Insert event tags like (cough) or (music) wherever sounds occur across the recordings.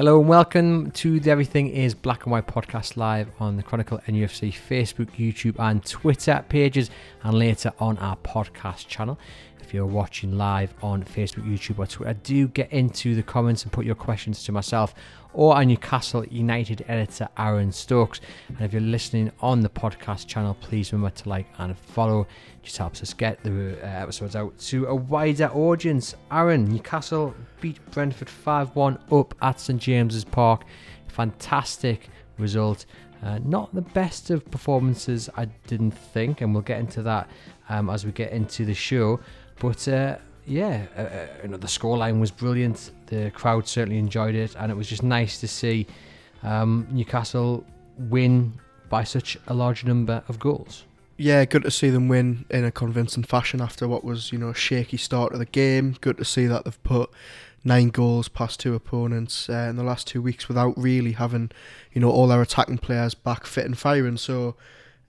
Hello and welcome to the Everything is Black and White podcast live on the Chronicle NUFC Facebook, YouTube, and Twitter pages, and later on our podcast channel. If you're watching live on Facebook, YouTube, or Twitter, do get into the comments and put your questions to myself or our Newcastle United editor Aaron Stokes. And if you're listening on the podcast channel, please remember to like and follow. It just helps us get the uh, episodes out to a wider audience. Aaron, Newcastle beat Brentford 5 1 up at St James's Park. Fantastic result. Uh, not the best of performances, I didn't think, and we'll get into that um, as we get into the show. But uh, yeah, uh, uh, you know, the scoreline was brilliant. The crowd certainly enjoyed it, and it was just nice to see um, Newcastle win by such a large number of goals. Yeah, good to see them win in a convincing fashion after what was, you know, a shaky start of the game. Good to see that they've put nine goals past two opponents uh, in the last two weeks without really having, you know, all their attacking players back fit and firing. So,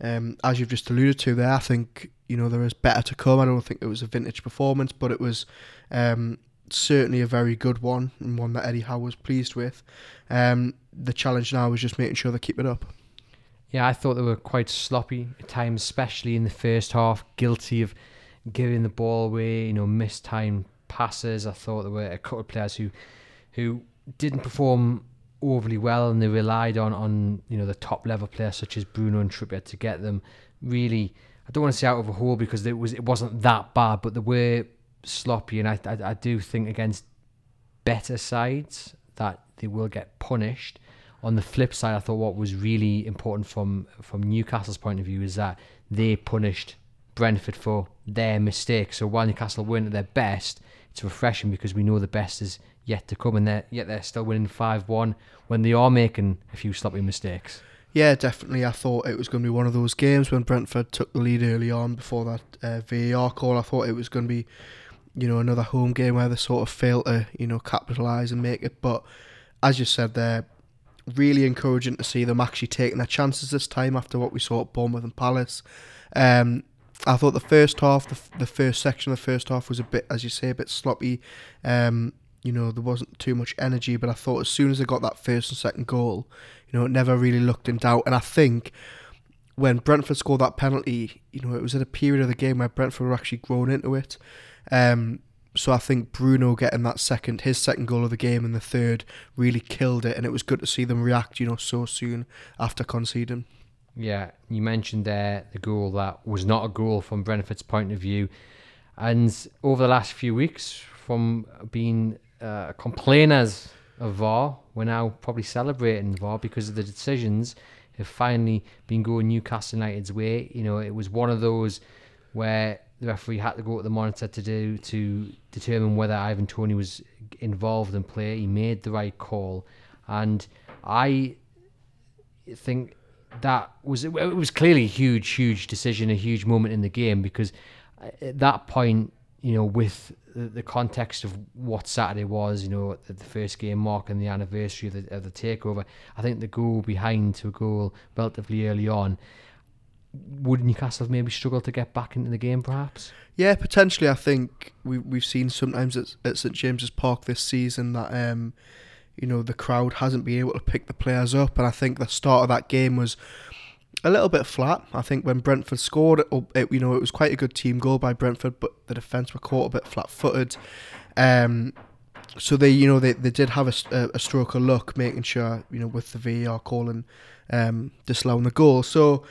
um, as you've just alluded to there, I think you know there is better to come. I don't think it was a vintage performance, but it was um, certainly a very good one and one that Eddie Howe was pleased with. Um, the challenge now is just making sure they keep it up. Yeah, I thought they were quite sloppy at times, especially in the first half, guilty of giving the ball away, you know, missed time passes. I thought there were a couple of players who who didn't perform overly well and they relied on, on you know the top level players such as Bruno and Trippier to get them really I don't want to say out of a hole because it was it wasn't that bad, but they were sloppy, and I, I, I do think against better sides that they will get punished. On the flip side, I thought what was really important from from Newcastle's point of view is that they punished Brentford for their mistakes. So while Newcastle weren't at their best, it's refreshing because we know the best is yet to come, and they're, yet they're still winning five one when they are making a few sloppy mistakes. Yeah, definitely. I thought it was going to be one of those games when Brentford took the lead early on before that uh, VAR call. I thought it was going to be, you know, another home game where they sort of failed to, you know, capitalise and make it. But as you said, they're really encouraging to see them actually taking their chances this time after what we saw at Bournemouth and Palace. Um, I thought the first half, the, the first section of the first half was a bit, as you say, a bit sloppy. Um, you know, there wasn't too much energy, but I thought as soon as they got that first and second goal, you know, it never really looked in doubt. And I think when Brentford scored that penalty, you know, it was at a period of the game where Brentford were actually grown into it. Um, so I think Bruno getting that second, his second goal of the game and the third really killed it, and it was good to see them react, you know, so soon after conceding. Yeah, you mentioned there the goal that was not a goal from Brentford's point of view, and over the last few weeks, from being uh, complainers of VAR, we're now probably celebrating VAR because of the decisions have finally been going Newcastle United's way. You know, it was one of those where the referee had to go to the monitor to do to determine whether Ivan Toney was involved in play. He made the right call, and I think that was it was clearly a huge, huge decision, a huge moment in the game because at that point, you know, with the, context of what Saturday was, you know, the first game marking the anniversary of the, of the takeover, I think the goal behind to a goal relatively early on, would Newcastle have maybe struggled to get back into the game, perhaps? Yeah, potentially. I think we we've seen sometimes at, at St James's Park this season that um, you know the crowd hasn't been able to pick the players up, and I think the start of that game was a little bit flat. I think when Brentford scored, it, it, you know, it was quite a good team goal by Brentford, but the defence were caught a bit flat-footed. Um, so they, you know, they, they did have a, a stroke of luck, making sure, you know, with the VAR calling, um, disallowing the goal. So,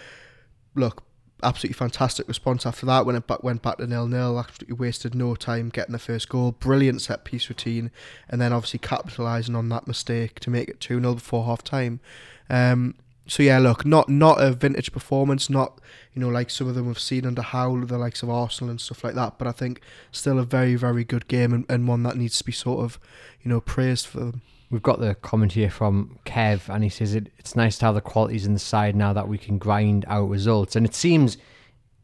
look, absolutely fantastic response after that. When it went back to nil nil, absolutely wasted no time getting the first goal. Brilliant set piece routine, and then obviously capitalising on that mistake to make it two 0 before half time. Um, so yeah, look, not not a vintage performance, not you know like some of them we've seen under Howe, the likes of Arsenal and stuff like that. But I think still a very very good game and, and one that needs to be sort of you know praised for them. We've got the comment here from Kev, and he says it, it's nice to have the qualities in the side now that we can grind out results. And it seems,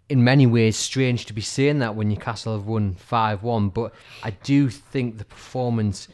in many ways, strange to be saying that when Newcastle have won 5 1, but I do think the performance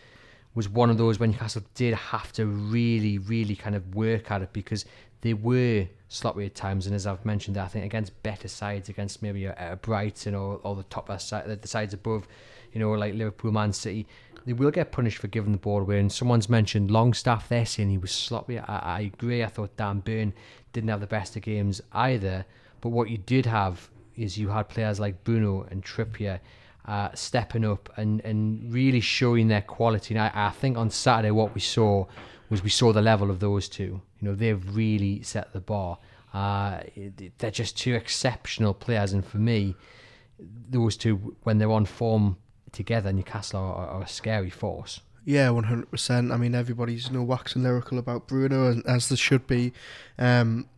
was one of those when Newcastle did have to really, really kind of work at it because they were sloppy at times. And as I've mentioned, I think against better sides, against maybe a, a Brighton or, or the top side, the sides above, you know, like Liverpool, Man City, they will get punished for giving the ball away. And someone's mentioned Longstaff there saying he was sloppy. I, I agree. I thought Dan Burn didn't have the best of games either. But what you did have is you had players like Bruno and Trippier uh, stepping up and, and really showing their quality. And I, I think on Saturday what we saw was we saw the level of those two. You know, they've really set the bar. Uh, they're just two exceptional players, and for me, those two when they're on form together, Newcastle are, are a scary force. Yeah, one hundred percent. I mean, everybody's you know waxing lyrical about Bruno, as there should be. Um,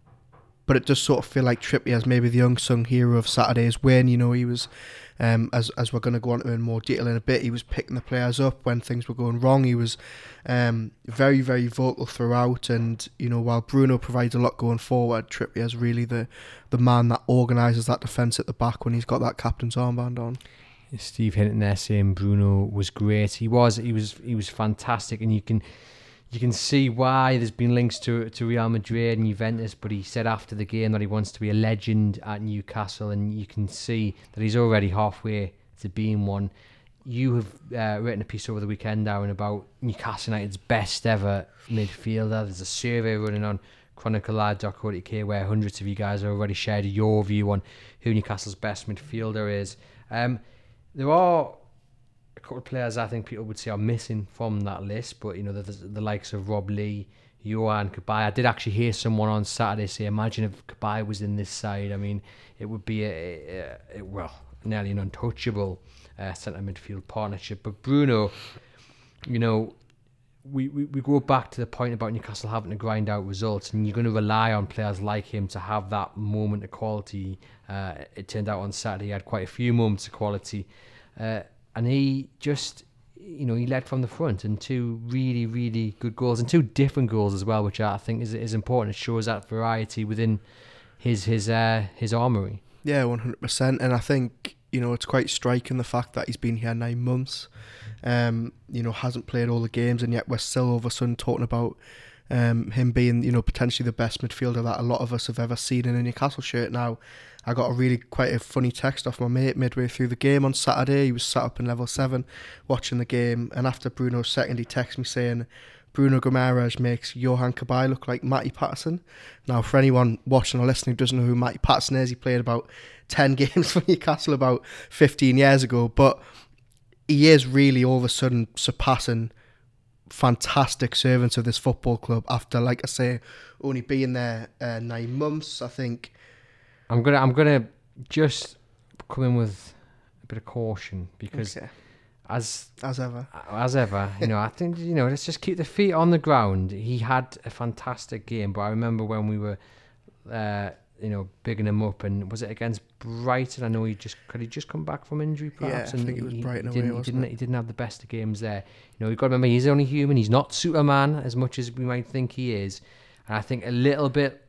but it does sort of feel like Trippier as maybe the unsung hero of Saturday's win. You know, he was um, as as we're going to go on to in more detail in a bit, he was picking the players up when things were going wrong. He was um, very very vocal throughout, and you know while Bruno provides a lot going forward, Trippier is really the the man that organises that defence at the back when he's got that captain's armband on. Steve Hinton there saying Bruno was great. He was he was he was fantastic, and you can you can see why there's been links to to Real Madrid and Juventus, but he said after the game that he wants to be a legend at Newcastle, and you can see that he's already halfway to being one. You have uh, written a piece over the weekend, Aaron, about Newcastle United's best ever midfielder. There's a survey running on chroniclelive.co.uk where hundreds of you guys have already shared your view on who Newcastle's best midfielder is. Um, there are a couple of players I think people would say are missing from that list, but you know, the, the likes of Rob Lee, Yohan Cabaye. I did actually hear someone on Saturday say, imagine if Kabay was in this side. I mean, it would be a, a, a well, nearly an untouchable uh, centre midfield partnership. But Bruno, you know, we, we, we go back to the point about Newcastle having to grind out results, and you're going to rely on players like him to have that moment of quality. Uh, it turned out on Saturday he had quite a few moments of quality. Uh, and he just you know he led from the front and two really really good goals and two different goals as well which I think is is important it shows that variety within his his uh his armory yeah 100% and I think you know it's quite striking the fact that he's been here 9 months um you know hasn't played all the games and yet we're still all of a sudden talking about um, him being you know potentially the best midfielder that a lot of us have ever seen in a Newcastle shirt now I got a really quite a funny text off my mate midway through the game on Saturday. He was sat up in level seven watching the game, and after Bruno's second, he texted me saying, Bruno Guimaraes makes Johan Cabaye look like Matty Patterson. Now, for anyone watching or listening who doesn't know who Matty Patterson is, he played about 10 (laughs) games for Newcastle about 15 years ago, but he is really all of a sudden surpassing fantastic servants of this football club after, like I say, only being there uh, nine months. I think I'm gonna I'm gonna just come in with a bit of caution because okay. as as ever as ever you know I think (laughs) you know let's just keep the feet on the ground. He had a fantastic game, but I remember when we were. Uh, you know, bigging him up, and was it against Brighton? I know he just could he just come back from injury, perhaps. Yeah, I think it was Brighton. He, didn't, away, he didn't, he didn't have the best of games there. You know, you've got to remember he's only human. He's not Superman as much as we might think he is. And I think a little bit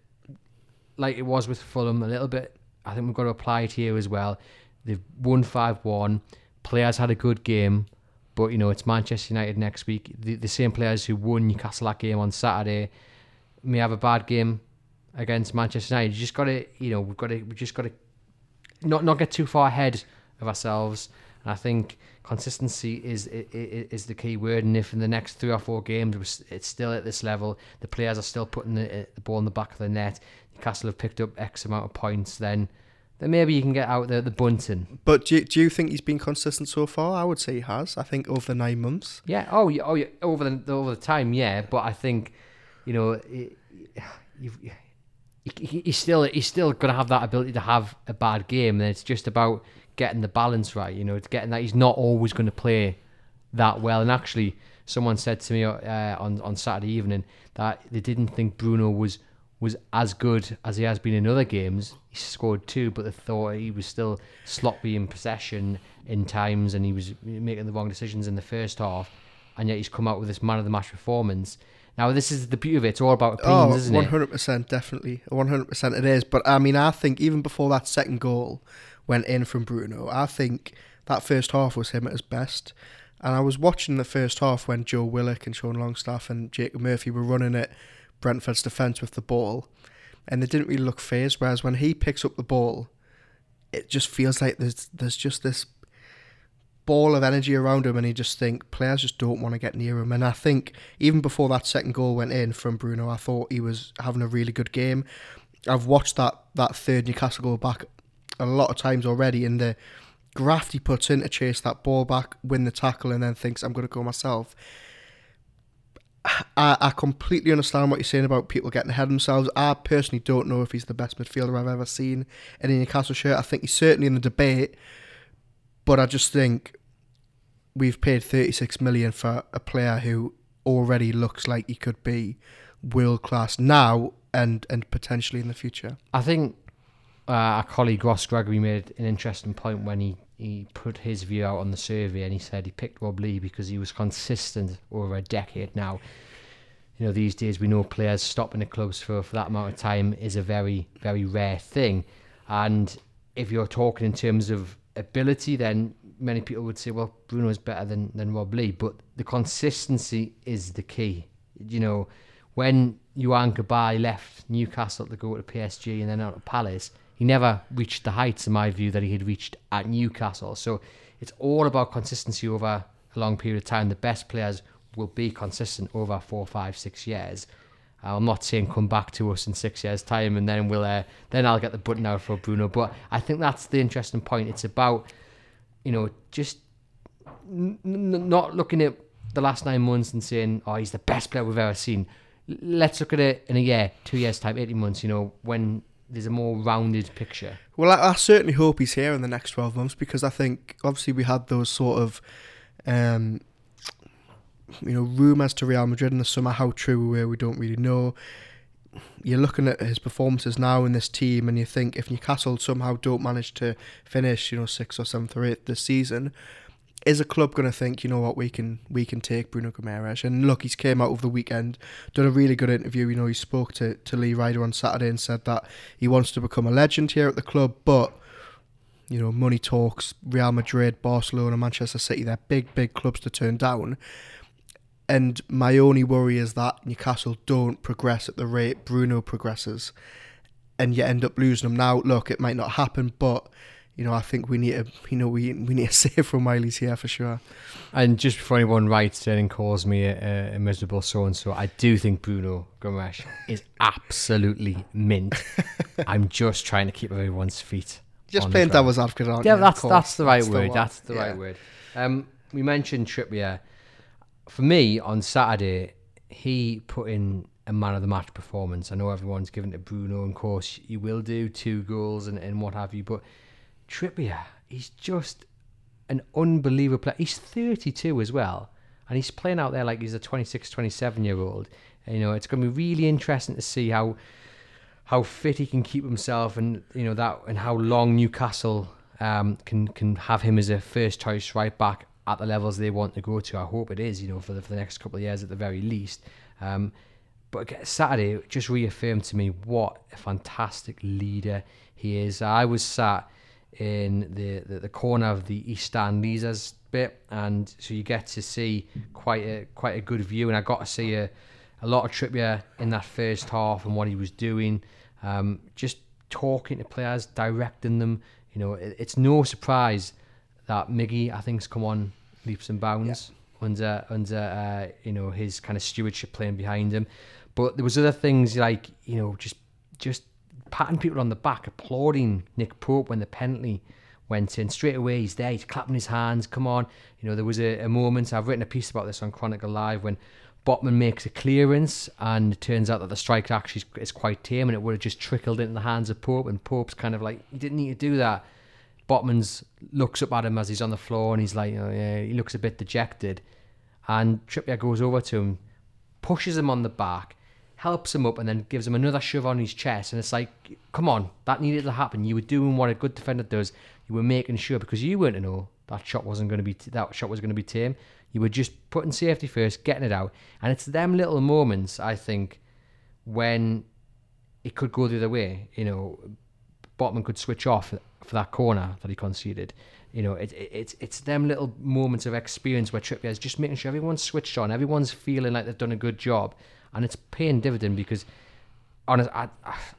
like it was with Fulham, a little bit. I think we've got to apply it here as well. They've won five one. Players had a good game, but you know it's Manchester United next week. The, the same players who won Newcastle that game on Saturday may have a bad game against Manchester United. You just got to, you know, we've got to, we just got to not not get too far ahead of ourselves. And I think consistency is, is is the key word. And if in the next three or four games it's still at this level, the players are still putting the, uh, the ball in the back of the net, Newcastle have picked up X amount of points, then then maybe you can get out there the bunting. But do you, do you think he's been consistent so far? I would say he has. I think over the nine months. Yeah. Oh, yeah. Oh, yeah. Over the over the time, yeah. But I think, you know, (sighs) you've, he's still he's still to have that ability to have a bad game. And it's just about getting the balance right. You know, it's getting that he's not always going to play that well. And actually, someone said to me uh, on on Saturday evening that they didn't think Bruno was was as good as he has been in other games. He scored two, but they thought he was still sloppy in possession in times, and he was making the wrong decisions in the first half. and yet he's come out with this man of the match performance. Now, this is the beauty of it. It's all about opinions, Oh, isn't one it? hundred percent, definitely, one hundred percent. It is, but I mean, I think even before that second goal went in from Bruno, I think that first half was him at his best. And I was watching the first half when Joe Willock and Sean Longstaff and Jacob Murphy were running at Brentford's defence with the ball, and they didn't really look phased. Whereas when he picks up the ball, it just feels like there's there's just this ball of energy around him, and you just think players just don't want to get near him. And I think even before that second goal went in from Bruno, I thought he was having a really good game. I've watched that that third Newcastle goal back a lot of times already, and the graft he puts in to chase that ball back, win the tackle, and then thinks I'm going to go myself. I, I completely understand what you're saying about people getting ahead of themselves. I personally don't know if he's the best midfielder I've ever seen in a Newcastle shirt. I think he's certainly in the debate, but I just think we've paid 36 million for a player who already looks like he could be world class now and and potentially in the future. I think uh, our colleague Ross Gregory made an interesting point when he, he put his view out on the survey and he said he picked Rob Lee because he was consistent over a decade now. You know, these days we know players stopping at clubs for, for that amount of time is a very, very rare thing. And if you're talking in terms of ability, then many people would say, well, Bruno is better than, than Rob Lee. But the consistency is the key. You know, when Yohan Cabaye left Newcastle to go to PSG and then out to Palace, he never reached the heights, in my view, that he had reached at Newcastle. So it's all about consistency over a long period of time. The best players will be consistent over four, five, six years. I'm not saying come back to us in six years' time and then we'll uh, then I'll get the button out for Bruno. But I think that's the interesting point. It's about you know just n- n- not looking at the last nine months and saying, "Oh, he's the best player we've ever seen." Let's look at it in a year, two years' time, eighteen months. You know, when there's a more rounded picture. Well, I, I certainly hope he's here in the next 12 months because I think obviously we had those sort of, um, you know, rumours to Real Madrid in the summer. How true we were, we don't really know. You're looking at his performances now in this team, and you think if Newcastle somehow don't manage to finish, you know, sixth or seventh or eighth this season, is a club going to think, you know what, we can we can take Bruno Guimaraes? And look, he's came out over the weekend, done a really good interview. You know, he spoke to, to Lee Ryder on Saturday and said that he wants to become a legend here at the club, but you know, money talks. Real Madrid, Barcelona, Manchester City, they're big, big clubs to turn down. And my only worry is that Newcastle don't progress at the rate Bruno progresses, and you end up losing them. Now, look, it might not happen, but you know, I think we need to, you know, we we need to (laughs) save from while he's here for sure. And just before anyone writes in and calls me a, a miserable so and so, I do think Bruno Guimaraes is absolutely mint. (laughs) I'm just trying to keep everyone's feet. Just the playing devil's advocate, aren't Yeah, you? Of that's that's the right That's word. one. that's the Yeah. right word. Um, we mentioned Trippier. For me, on Saturday, he put in a man of the match performance. I know everyone's given to Bruno, and of course, he will do two goals and, and what have you. But Trippier, he's just an unbelievable player. He's 32 as well, and he's playing out there like he's a 26, 27 year old. You know, it's going to be really interesting to see how how fit he can keep himself, and you know that, and how long Newcastle um, can can have him as a first choice right back at the levels they want to go to. I hope it is, you know, for the, for the next couple of years at the very least. Um, but Saturday just reaffirmed to me what a fantastic leader he is. I was sat in the, the, the corner of the East Stand Leazes bit, and so you get to see quite a quite a good view, and I got to see a, a lot of Trippier in that first half and what he was doing, um, just talking to players, directing them. You know, it, it's no surprise that Miggy, I think's come on leaps and bounds under under uh, you know his kind of stewardship playing behind him. But there was other things like you know just just patting people on the back, applauding Nick Pope when the penalty went in. Straight away, he's there, he's clapping his hands. Come on, you know there was a, a moment. I've written a piece about this on Chronicle Live when Botman makes a clearance, and it turns out that the strike actually is, quite tame, and it would have just trickled into the hands of Pope, and Pope's kind of like, you didn't need to do that. Botman's looks up at him as he's on the floor, and he's like, oh, yeah, he looks a bit dejected, and Trippier goes over to him, pushes him on the back, helps him up, and then gives him another shove on his chest, and it's like, come on, that needed to happen. You were doing what a good defender does. You were making sure because you weren't to know that shot wasn't going to be that shot was going to be tame. You were just putting safety first, getting it out, and it's them little moments I think when it could go the other way. You know, Botman could switch off for that corner that he conceded. You know, it, it, it's it's them little moments of experience where Trippier is just making sure everyone's switched on, everyone's feeling like they've done a good job, and it's paying dividend because, honest, I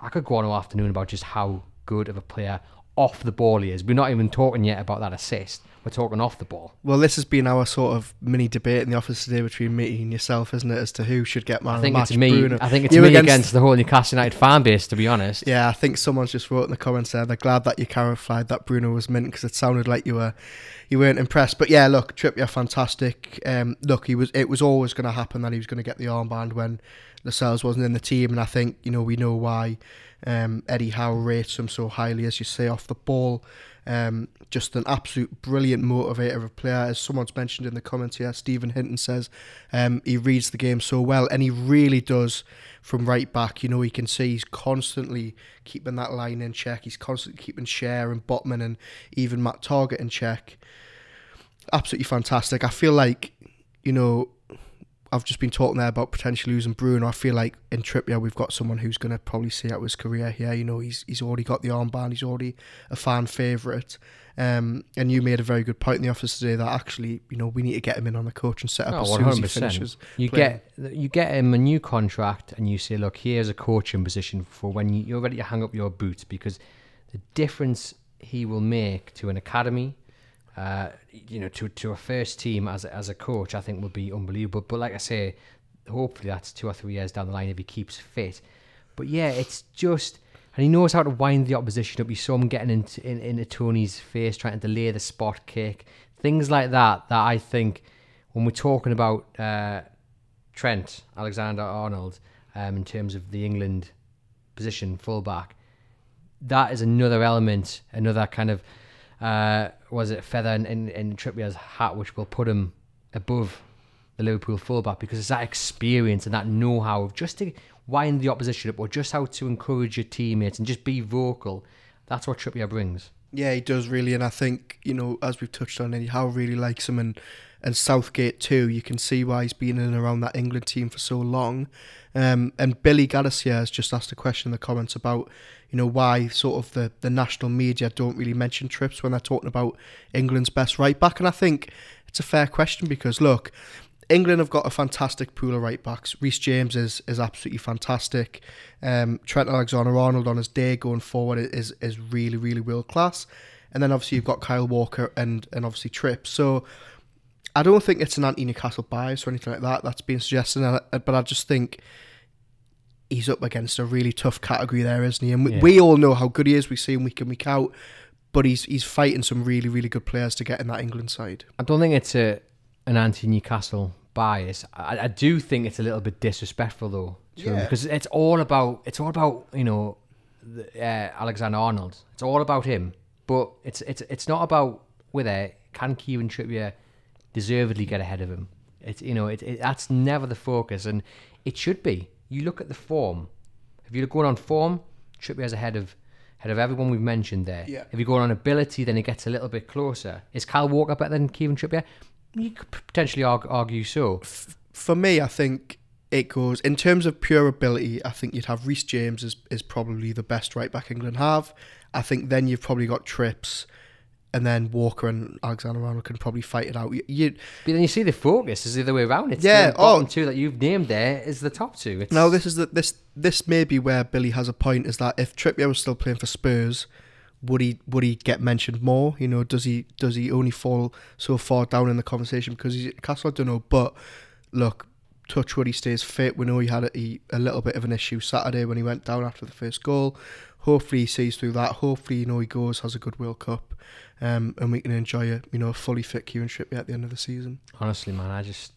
I could go on all afternoon about just how good of a player off the ball he is. We're not even talking yet about that assist. We're talking off the ball. Well, this has been our sort of mini debate in the office today between me and yourself, isn't it, as to who should get man I think of the match? it's me. Bruno. I think it's You me against- against, the whole Newcastle United fan base. To be honest, Yeah, I think someone's just wrote in the comments there. They're glad that you clarified that Bruno was mint because it sounded like you were you weren't impressed. But yeah, look, Trippier, fantastic. Um, look, he was. It was always going to happen that he was going to get the armband when Lascelles wasn't in the team, and I think you know we know why. Um, Eddie Howe rates him so highly, as you say, off the ball. Um, just an absolute brilliant motivator of player. As someone's mentioned in the comments here, Stephen Hinton says um, he reads the game so well, and he really does from right back. You know, you can see he's constantly keeping that line in check. He's constantly keeping Schär and Botman and even Matt Targett in check. Absolutely fantastic. I feel like, you know, I've just been talking there about potentially losing Bruno. I feel like in Trippier we've got someone who's going to probably see out his career here. You know, he's he's already got the armband. He's already a fan favourite. Um, and you made a very good point in the office today that actually, you know, we need to get him in on the coach and set up Oh, as soon as he finishes. You playing. get you get him a new contract, and you say, "Look, here's a coaching position for when you're ready to hang up your boots," because the difference he will make to an academy, uh, you know, to to a first team as a, as a coach, I think would be unbelievable. But like I say, hopefully that's two or three years down the line if he keeps fit. But yeah, it's just. And he knows how to wind the opposition up. You saw him getting into, in, into Toney's face, trying to delay the spot kick. Things like that, that I think when we're talking about uh, Trent Alexander Arnold um, in terms of the England position fullback, that is another element, another kind of uh, was it feather in, in, in Trippier's hat, which will put him above the Liverpool fullback because it's that experience and that know-how of just to wind the opposition up or just how to encourage your teammates and just be vocal. That's what Trippier brings. Yeah, he does really, and I think you know, as we've touched on, Howe really likes him, and and Southgate too. You can see why he's been in and around that England team for so long. Um, and Billy Gaddis has just asked a question in the comments about you know why sort of the the national media don't really mention trips when they're talking about England's best right back, and I think it's a fair question because look. England have got a fantastic pool of right backs. Reece James is is absolutely fantastic. Um, Trent Alexander Arnold on his day going forward is is really really world class. And then obviously you've got Kyle Walker and and obviously Tripp. So I don't think it's an anti Newcastle bias or anything like that that's being suggested. But I just think he's up against a really tough category there, isn't he? And we, Yeah. we all know how good he is. We see him week in week out. But he's he's fighting some really really good players to get in that England side. I don't think it's a an anti-Newcastle bias. I, I do think it's a little bit disrespectful though, to him Yeah. because it's all about it's all about you know the, uh, Alexander Arnold. It's all about him, but it's it's it's not about whether can Kieran Trippier deservedly get ahead of him. It's you know it, it that's never the focus, and it should be. You look at the form. If you're going on form, Trippier's ahead of ahead of everyone we've mentioned there. Yeah. If you go on ability, then it gets a little bit closer. Is Kyle Walker better than Kieran Trippier? You could potentially argue, argue so. For me, I think it goes in terms of pure ability. I think you'd have Reece James is, is probably the best right back England have. I think then you've probably got Trips, and then Walker and Alexander Arnold can probably fight it out. You, you But then you see the focus is the other way around. It's Yeah, the oh. bottom oh. two that you've named there is the top two. It's, Now this is the this this may be where Billy has a point is that if Trippier was still playing for Spurs, would he would he get mentioned more? You know, does he does he only fall so far down in the conversation because he's at Castle? I don't know, but look, touch wood, he stays fit. We know he had a, he, a little bit of an issue Saturday when he went down after the first goal. Hopefully he sees through that. Hopefully you know he goes has a good World Cup, um, and we can enjoy a you know a fully fit Kieran Trippier at the end of the season. honestly, man, I just,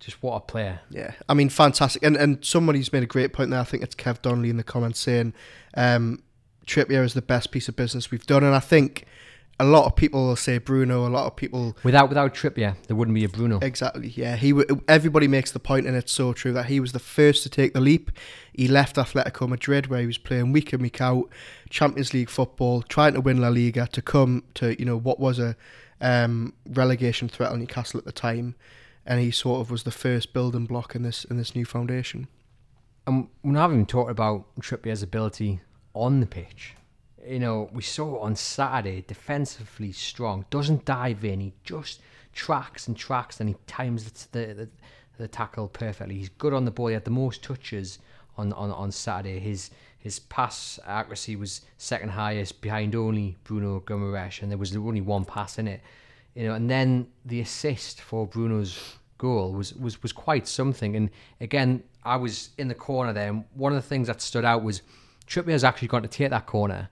just what a player. Yeah, I mean, fantastic. And and somebody's made a great point there. I think it's Kev Donnelly in the comments saying um, Trippier is the best piece of business we've done. And I think a lot of people will say Bruno. A lot of people Without without Trippier, there wouldn't be a Bruno. exactly. Yeah, he. w- Everybody makes the point, and it's so true that he was the first to take the leap. He left Atletico Madrid, where he was playing week in week out, Champions League football, trying to win La Liga, to come to you know what was a um, relegation threat on Newcastle at the time, and he sort of was the first building block in this in this new foundation. And we haven't even talked about Trippier's ability on the pitch. You know, we saw on Saturday, defensively strong, doesn't dive in, he just tracks and tracks, and he times the, the, the tackle perfectly. He's good on the ball. He had the most touches on, on, on Saturday. His his pass accuracy was second highest behind only Bruno Guimaraes, and there was only one pass in it. You know, and then the assist for Bruno's goal was, was, was quite something. And again, I was in the corner there, and one of the things that stood out was Trippier's actually gone to take that corner.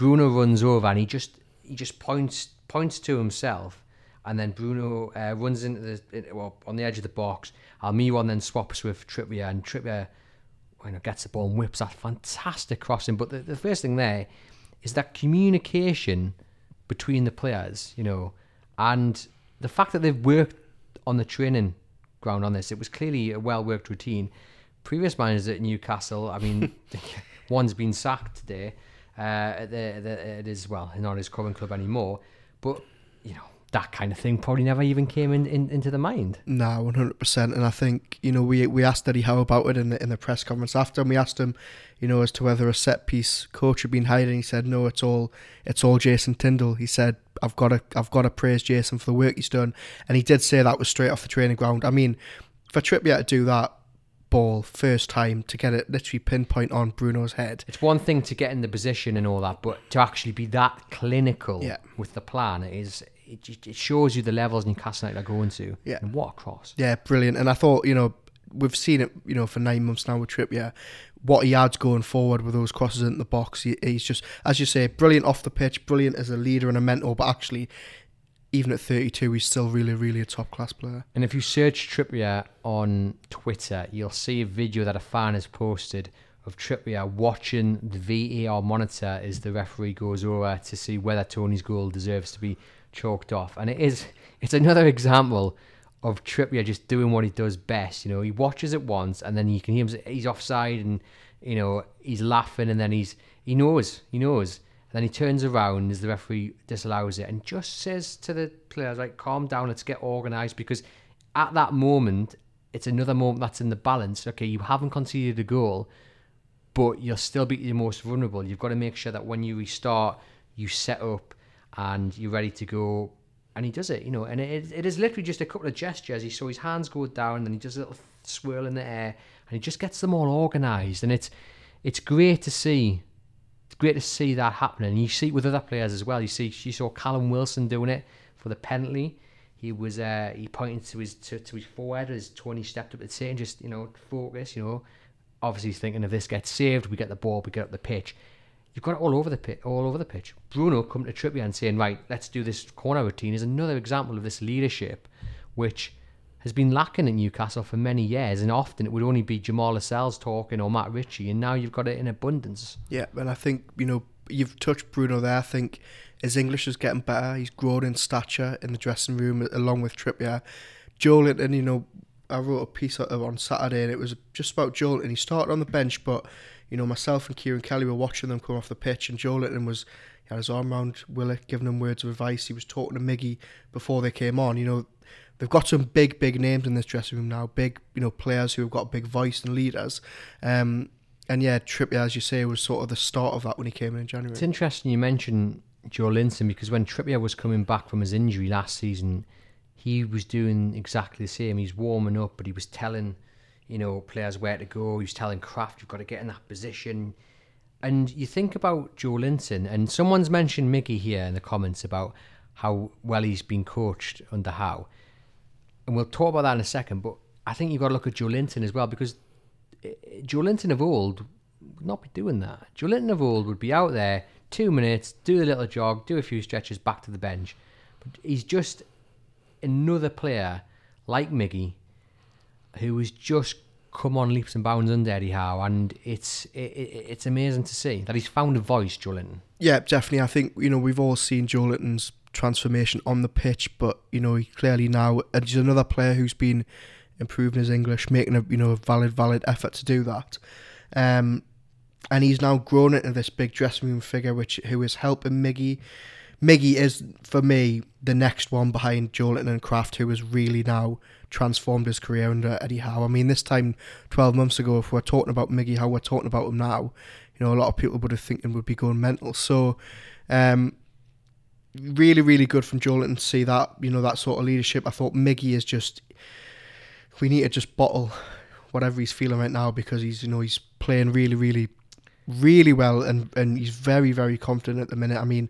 Bruno runs over and he just he just points points to himself, and then Bruno uh, runs into the well on the edge of the box. Almiron then swaps with Trippier, and Trippier you know, gets the ball and whips that fantastic crossing. But the, the first thing there is that communication between the players, you know, and the fact that they've worked on the training ground on this. It was clearly a well worked routine. Previous managers at Newcastle, I mean, (laughs) one's been sacked today. Uh, the, the, it is well not his current club anymore, but you know that kind of thing probably never even came in, in into the mind. Hundred percent. And I think you know we we asked Eddie Howe about it in the in the press conference after, and we asked him, you know, as to whether a set piece coach had been hired, and he said no, it's all it's all Jason Tyndall. He said I've got to I've got to praise Jason for the work he's done, and he did say that was straight off the training ground. I mean, for Trippier to do that ball first time to get it literally pinpoint on Bruno's head. It's one thing to get in the position and all that, but to actually be that clinical yeah. with the plan is it, it shows you the levels Newcastle United are going to. Yeah. And what a cross. Yeah, brilliant. And I thought, you know, we've seen it, you know, for nine months now with Trippier. What he adds going forward with those crosses into the box, he, he's just, as you say, brilliant off the pitch, brilliant as a leader and a mentor, but actually, even at 32, he's still really, really a top class player. And if you search Trippier on Twitter, you'll see a video that a fan has posted of Trippier watching the VAR monitor as the referee goes over to see whether Toney's goal deserves to be chalked off. And it is it's another example of Trippier just doing what he does best. You know, he watches it once and then you can hear him he's offside and you know he's laughing and then he's he knows he knows. And then he turns around as the referee disallows it and just says to the players like, "Calm down, let's get organised." Because at that moment, it's another moment that's in the balance. Okay, you haven't conceded a goal, but you'll still be your most vulnerable. You've got to make sure that when you restart, you set up and you're ready to go. And he does it, you know, and it, it is literally just a couple of gestures. He saw his hands go down, and then he does a little swirl in the air, and he just gets them all organised. And it's it's great to see. Great to see that happening. You see it with other players as well. You see, you saw Callum Wilson doing it for the penalty. He was uh, he pointed to his to, to his forehead as Toney stepped up to say, and just you know focus. You know, obviously he's thinking if this gets saved, we get the ball, we get up the pitch. You've got it all over the pitch. All over the pitch. Bruno coming to Trippier and saying, "Right, let's do this corner routine." Is another example of this leadership, which has been lacking in Newcastle for many years, and often it would only be Jamal Lascelles talking or Matt Ritchie, and now you've got it in abundance. Yeah, and I think you know you've touched Bruno there. I think his English is getting better. He's grown in stature in the dressing room along with Trippier. Joelinton, you know, I wrote a piece on Saturday, and it was just about Joelinton. He started on the bench, but you know, myself and Kieran Kelly were watching them come off the pitch, and Joelinton was he had his arm around Willock, giving him words of advice. He was talking to Miggy before they came on. You know, they've got some big, big names in this dressing room now. Big, you know, players who have got big voice and leaders. Um, and yeah, Trippier, as you say, was sort of the start of that when he came in in January. It's interesting you mentioned Joelinton because when Trippier was coming back from his injury last season, he was doing exactly the same. He's warming up, but he was telling you know, players where to go. He was telling Krafth, you've got to get in that position. And you think about Joelinton, and someone's mentioned Miggy here in the comments about how well he's been coached under Howe. And we'll talk about that in a second, but I think you've got to look at Joelinton as well because eh, Joelinton of old would not be doing that. Joelinton of old would be out there, two minutes, do a little jog, do a few stretches, back to the bench. But he's just another player like Miggy who has just come on leaps and bounds under Eddie Howe, and it's it, it's amazing to see that he's found a voice, Joelinton. Yeah, definitely. I think you know we've all seen Joelinton's transformation on the pitch, but you know he clearly now and he's another player who's been improving his English, making a you know a valid valid effort to do that. Um, and he's now grown into this big dressing room figure, which who is helping Miggy. Miggy is for me the next one behind Joelinton and Krafth, who has really now transformed his career under Eddie Howe. I mean, this time twelve months ago, if we're talking about Miggy, how we're talking about him now, you know, a lot of people would have thinking would be going mental. So, um, really, really good from Joelinton to see that, you know, that sort of leadership. I thought Miggy is just, we need to just bottle whatever he's feeling right now because he's, you know, he's playing really, really, really well and, and he's very, very confident at the minute. I mean,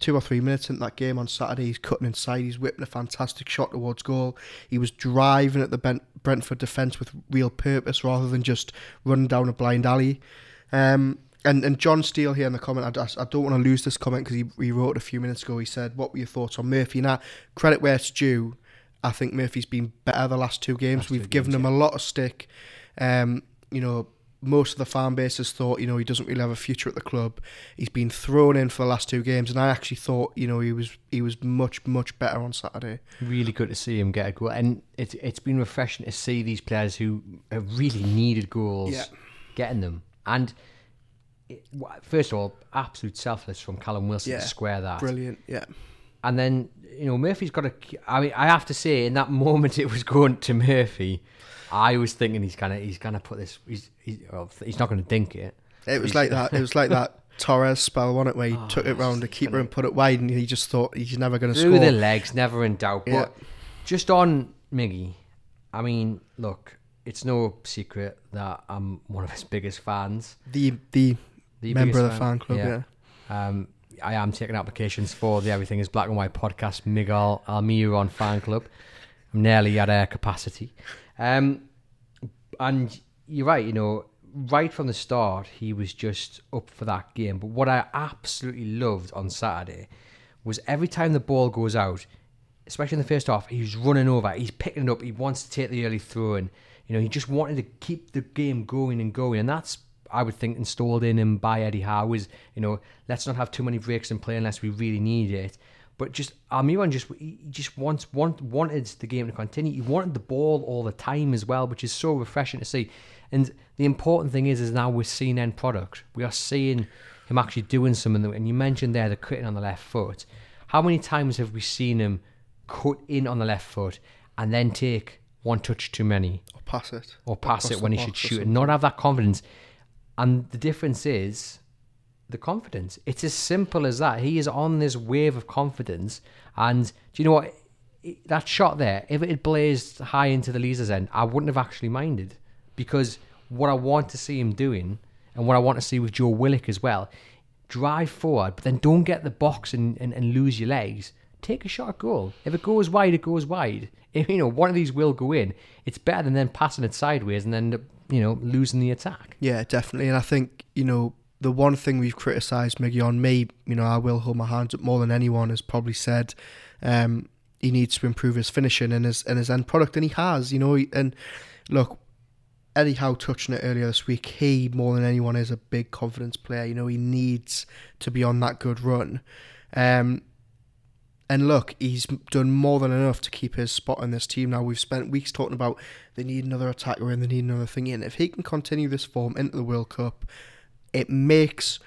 two or three minutes in that game on Saturday, he's cutting inside, he's whipping a fantastic shot towards goal. He was driving at the Brentford defence with real purpose rather than just running down a blind alley. Um, and and John Steele here in the comment, I, I don't want to lose this comment because he, he wrote a few minutes ago. He said, "What were your thoughts on Murphy?" Now, credit where it's due. I think Murphy's been better the last two games. Last We've given games, him yeah. a lot of stick. Um, you know, most of the fan base has thought, you know, he doesn't really have a future at the club. He's been thrown in for the last two games, and I actually thought, you know, he was he was much much better on Saturday. Really good to see him get a goal, and it's it's been refreshing to see these players who have really needed goals yeah. getting them. And first of all, absolute selfless from Callum Wilson yeah, to square that. Brilliant, yeah. And then you know Murphy's got a. I mean, I have to say, in that (laughs) moment it was going to Murphy, I was thinking he's gonna he's gonna put this. He's he's, he's not gonna dink it. It was like that. (laughs) It was like that. Torres spell, wasn't it, where he oh, took it round the keeper and put it wide, and he just thought he's never going to score. The legs, never in doubt. But yeah. just on Miggy, I mean, look, it's no secret that I'm one of his biggest fans. The the the member of the fan, fan club. Yeah. yeah. Um, I am taking applications for the Everything Is Black and White podcast, Miguel Almiron fan club. I'm nearly at air capacity. Um, and you're right, you know, right from the start, he was just up for that game. But what I absolutely loved on Saturday was every time the ball goes out, especially in the first half, he's running over, he's picking it up, he wants to take the early throw in. You know, he just wanted to keep the game going and going. And that's I would think installed in him by Eddie Howe is, you know, let's not have too many breaks in play unless we really need it. But just Almiron just he just wants want, wanted the game to continue. He wanted the ball all the time as well, which is so refreshing to see. And the important thing is, is now we're seeing end product. We are seeing him actually doing something. And you mentioned there the cutting on the left foot. How many times have we seen him cut in on the left foot and then take one touch too many, or pass it, or pass it when he should shoot, and not have that confidence? And the difference is the confidence. It's as simple as that. He is on this wave of confidence. And do you know what? That shot there, if it had blazed high into the Leazes end, I wouldn't have actually minded. Because what I want to see him doing, and what I want to see with Joe Willock as well, drive forward, but then don't get the box and, and, and lose your legs. Take a shot at goal. If it goes wide, it goes wide. If you know one of these will go in, it's better than then passing it sideways and then you know, losing the attack. Yeah, definitely. And I think, you know, the one thing we've criticised Miggy on, me, you know, I will hold my hands up more than anyone has probably said um, he needs to improve his finishing and his and his end product, and he has, you know. And look, Eddie Howe touched on it earlier this week. He more than anyone is a big confidence player. You know, he needs to be on that good run. Um, and look, he's done more than enough to keep his spot in this team. Now we've spent weeks talking about they need another attacker and they need another thing in. If he can continue this form into the World Cup, it makes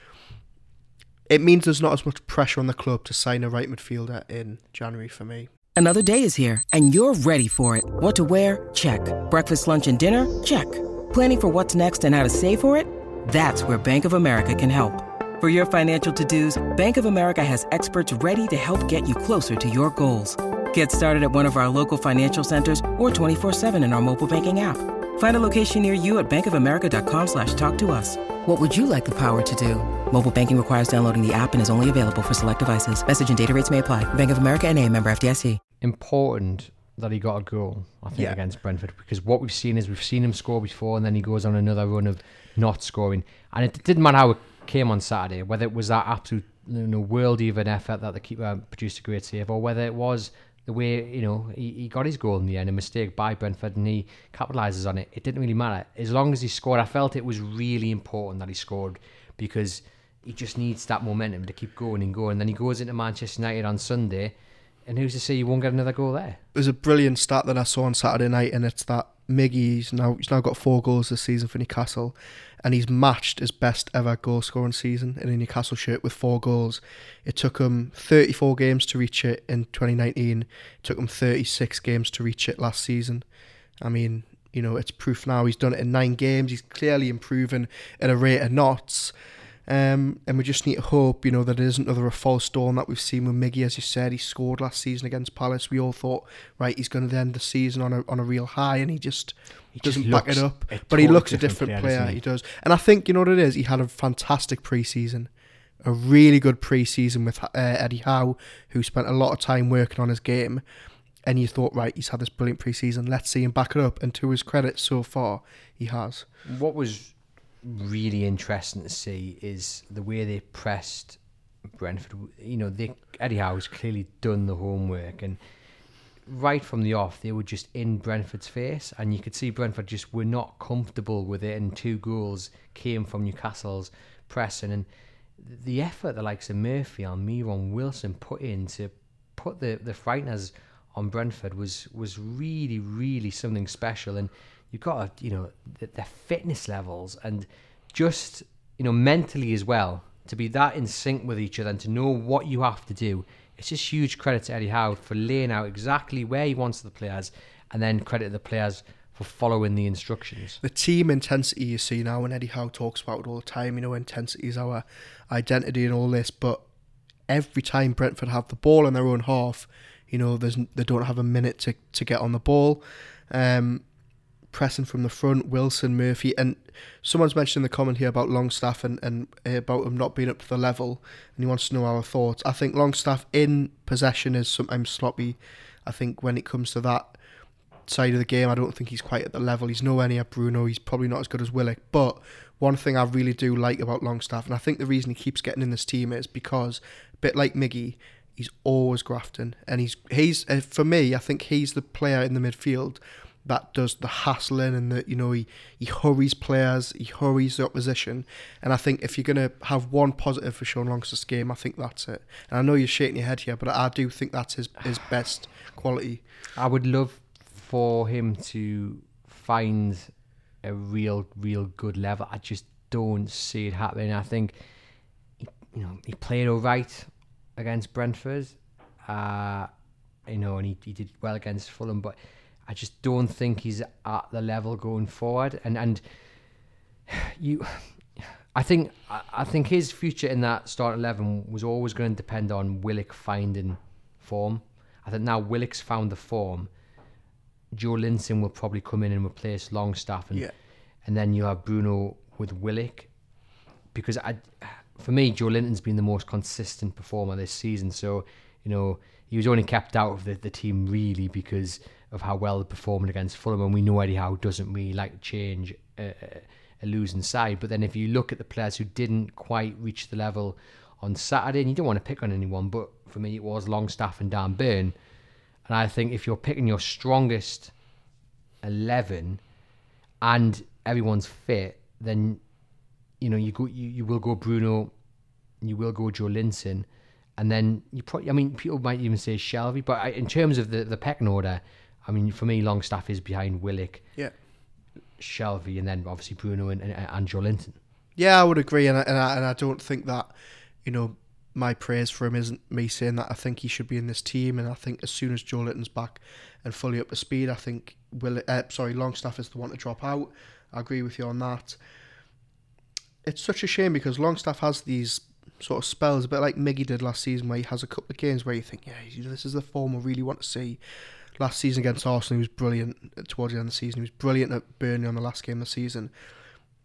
it means there's not as much pressure on the club to sign a right midfielder in January for me. Another day is here and you're ready for it. What to wear? Check. Breakfast, lunch, and dinner? Check. Planning for what's next and how to save for it? That's where Bank of America can help. For your financial to-dos, Bank of America has experts ready to help get you closer to your goals. Get started at one of our local financial centers or 24-7 in our mobile banking app. Find a location near you at bankofamerica.com slash talk to us. What would you like the power to do? Mobile banking requires downloading the app and is only available for select devices. Message and data rates may apply. Bank of America and a member FDIC. Important that he got a goal, I think, yeah. against Brentford because what we've seen is we've seen him score before and then he goes on another run of not scoring. And it didn't matter how it came on Saturday, whether it was that absolute you know, world even effort that the keeper uh, produced a great save, or whether it was the way you know he, he got his goal in the end, a mistake by Brentford, and he capitalises on it. It didn't really matter as long as he scored. I felt it was really important that he scored because he just needs that momentum to keep going and going. And then he goes into Manchester United on Sunday, and who's to say he won't get another goal there? It was a brilliant stat that I saw on Saturday night, and it's that Miggy's now he's now got four goals this season for Newcastle, and he's matched his best ever goal scoring season in a Newcastle shirt with four goals. It took him 34 games to reach it in 2019. It took him 36 games to reach it last season. I mean, you know, it's proof now. He's done it in nine games. He's clearly improving at a rate of knots. Um, and we just need to hope, you know, that it isn't another false dawn that we've seen with Miggy. As you said, he scored last season against Palace. We all thought, right, he's going to end the season on a on a real high, and he just He doesn't just back it up. But he looks a different player. doesn't He he? does, and I think you know what it is. He had a fantastic preseason, a really good preseason with uh, Eddie Howe, who spent a lot of time working on his game. And you thought, right, he's had this brilliant preseason. Let's see him back it up. And to his credit, so far, he has. What was really interesting to see is the way they pressed Brentford. You know, they Eddie Howe's clearly done the homework, and right from the off, they were just in Brentford's face, and you could see Brentford just were not comfortable with it. And two goals came from Newcastle's pressing, and the effort the likes of Murphy and Miron Wilson put in to put the the frighteners on Brentford was was really really something special and you've got to, you know the, fitness levels and just you know mentally as well to be that in sync with each other and to know what you have to do it's just huge credit to Eddie Howe for laying out exactly where he wants the players and then credit the players for following the instructions the team intensity you see now, and Eddie Howe talks about it all the time. You know, intensity is our identity and all this. But every time Brentford have the ball in their own half, you know, there's they don't have a minute to, to get on the ball. Um, pressing from the front, Wilson, Murphy, and someone's mentioned in the comment here about Longstaff and, and about him not being up to the level, and he wants to know our thoughts. I think Longstaff in possession is sometimes sloppy. I think when it comes to that side of the game, I don't think he's quite at the level. He's nowhere near Bruno. He's probably not as good as Willock. But one thing I really do like about Longstaff, and I think the reason he keeps getting in this team is because, a bit like Miggy, he's always grafting, and he's he's uh, for me, I think he's the player in the midfield that does the hassling and that you know he, he hurries players, he hurries the opposition, and I think if you're gonna have one positive for Sean Longstaff's game, I think that's it. And I know you're shaking your head here, but I do think that's his his (sighs) best quality. I would love for him to find a real, real good level. I just don't see it happening. I think, he, you know, he played all right against Brentford, uh, you know, and he, he did well against Fulham, but I just don't think he's at the level going forward. And and (sighs) you, (sighs) I think I think his future in that start eleven was always going to depend on Willock finding form. I think now Willock's found the form. Joelinton will probably come in and replace Longstaff, and Yeah. and then you have Bruno with Willock, because I, for me, Joelinton's been the most consistent performer this season. So you know he was only kept out of the, the team really because of how well he performed against Fulham, and we know Eddie Howe doesn't really like to change a, a, a losing side. But then if you look at the players who didn't quite reach the level on Saturday, and you don't want to pick on anyone, but for me it was Longstaff and Dan Burn. And I think if you're picking your strongest 11 and everyone's fit, then you know you go you, you will go Bruno, you will go Joelinton, and then you probably I mean people might even say Shelvey, but I, in terms of the the pecking order, I mean for me Longstaff is behind Willock, Yeah. Shelvey, and then obviously Bruno and, and, and Joelinton. Yeah, I would agree, and I, and I and I don't think that you know my praise for him isn't me saying that I think he should be in this team, and I think as soon as Joelinton's back and fully up to speed, I think will uh, sorry Longstaff is the one to drop out. I agree with you on that. It's such a shame because Longstaff has these sort of spells, a bit like Miggy did last season, where he has a couple of games where you think, yeah, this is the form I really want to see. Last season against Arsenal, he was brilliant towards the end of the season. He was brilliant at Burnley on the last game of the season.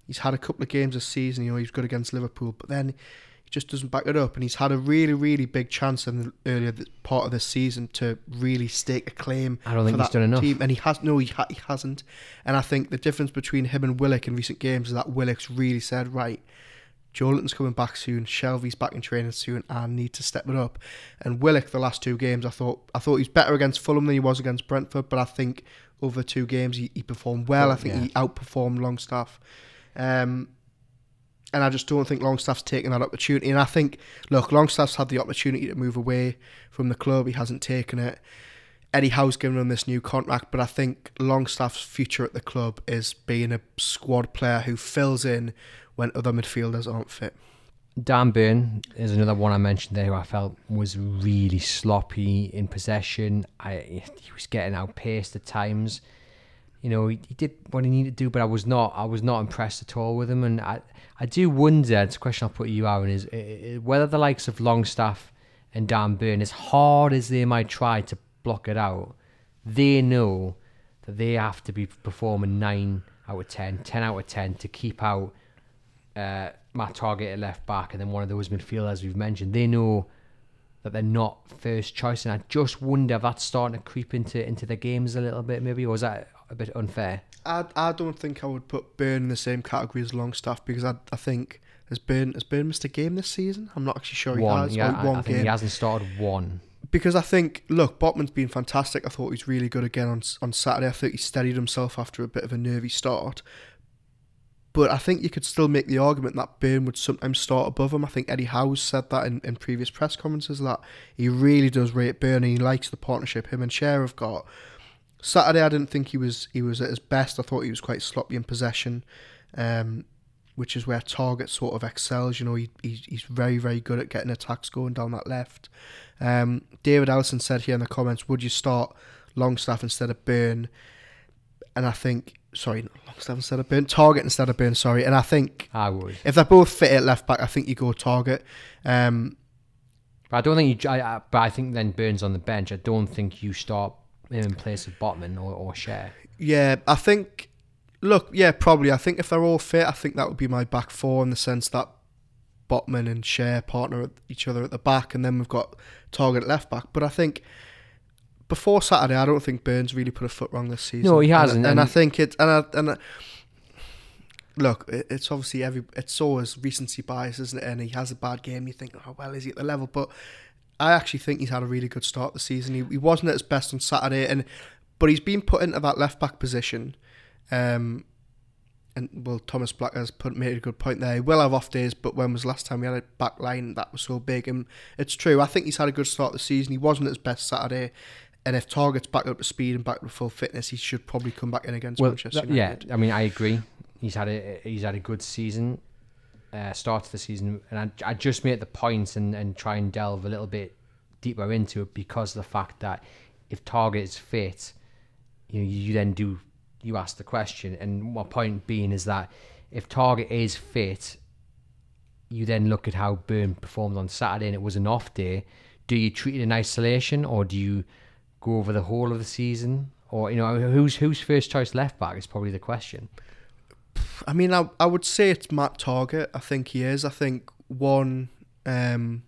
He's had a couple of games this season, you know, he's good against Liverpool, but then he just doesn't back it up. And he's had a really, really big chance in the earlier part of this season to really stake a claim. I don't think he's done enough. Team. And he has no, he, ha- he hasn't. And I think the difference between him and Willock in recent games is that Willock's really said, right, Joelinton's coming back soon. Shelvey's back in training soon. I need to step it up. And Willock, the last two games, I thought I thought he was better against Fulham than he was against Brentford. But I think over two games he, he performed well. I think Yeah. he outperformed Longstaff. Um, and I just don't think Longstaff's taken that opportunity. And I think, look, Longstaff's had the opportunity to move away from the club. He hasn't taken it. Eddie Howe's given him this new contract, but I think Longstaff's future at the club is being a squad player who fills in when other midfielders aren't fit. Dan Burn is another one I mentioned there who I felt was really sloppy in possession. I he was getting outpaced at times. You know, he, he did what he needed to do, but I was not I was not impressed at all with him. And I I do wonder. It's a question I'll put to you, Aaron, is whether the likes of Longstaff and Dan Burn, as hard as they might try to block it out, they know that they have to be performing nine out of 10, 10 out of ten to keep out. Uh, Matt Targett at left back and then one of those midfielders we've mentioned, they know that they're not first choice. And I just wonder if that's starting to creep into into the games a little bit, maybe, or is that a bit unfair? I I don't think I would put Burn in the same category as Longstaff because I I think has Burn has Burn missed a game this season. I'm not actually sure he one, has. yeah, Oh, one I, I think game he hasn't started one. Because I think look, Botman's been fantastic. I thought he's really good again on on Saturday. I thought he steadied himself after a bit of a nervy start. But I think you could still make the argument that Burn would sometimes start above him. I think Eddie Howe's said that in, in previous press conferences that he really does rate Burn and he likes the partnership him and Schär have got. Saturday, I didn't think he was he was at his best. I thought he was quite sloppy in possession, um, which is where Targett sort of excels. You know, he, he he's very very good at getting attacks going down that left. Um, David Allison said here in the comments, "Would you start Longstaff instead of Burn?" And I think, sorry, Longstaff instead of Burn, Targett instead of Burn. Sorry, and I think I would. if they're both fit at left back, I think you go Targett. Um, But I don't think you. I, I, but I think then Burns on the bench. I don't think you start him in place of Botman or, or Schär. Yeah, I think. Look, yeah, probably. I think if they're all fit, I think that would be my back four in the sense that Botman and Schär partner at each other at the back, and then we've got Targett left back. But I think before Saturday, I don't think Burns really put a foot wrong this season. No, he hasn't, and, I think it. And I, and I, look, it's obviously every. It's always recency bias, isn't it? And he has a bad game. You think, oh well, is he at the level? But I actually think he's had a really good start this season. He, he wasn't at his best on Saturday, and but he's been put into that left back position. Um, and well, Thomas Black has put made a good point there. He will have off days, but when was the last time we had a back line that was so big? And it's true. I think he's had a good start this season. He wasn't at his best Saturday, and if Targett's back up to speed and back to full fitness, he should probably come back in against Well, Manchester that- yeah, I mean, I agree. He's had a he's had a good season, uh, start to the season, and I, I just make the point and, and try and delve a little bit deeper into it because of the fact that if Targett is fit, you know, you then do you ask the question, and my point being is that if Targett is fit, you then look at how Burn performed on Saturday and it was an off day. Do you treat it in isolation or do you go over the whole of the season? Or you know, who's who's first choice left back is probably the question. I mean, I, I would say it's Matt Targett. I think he is. I think one um,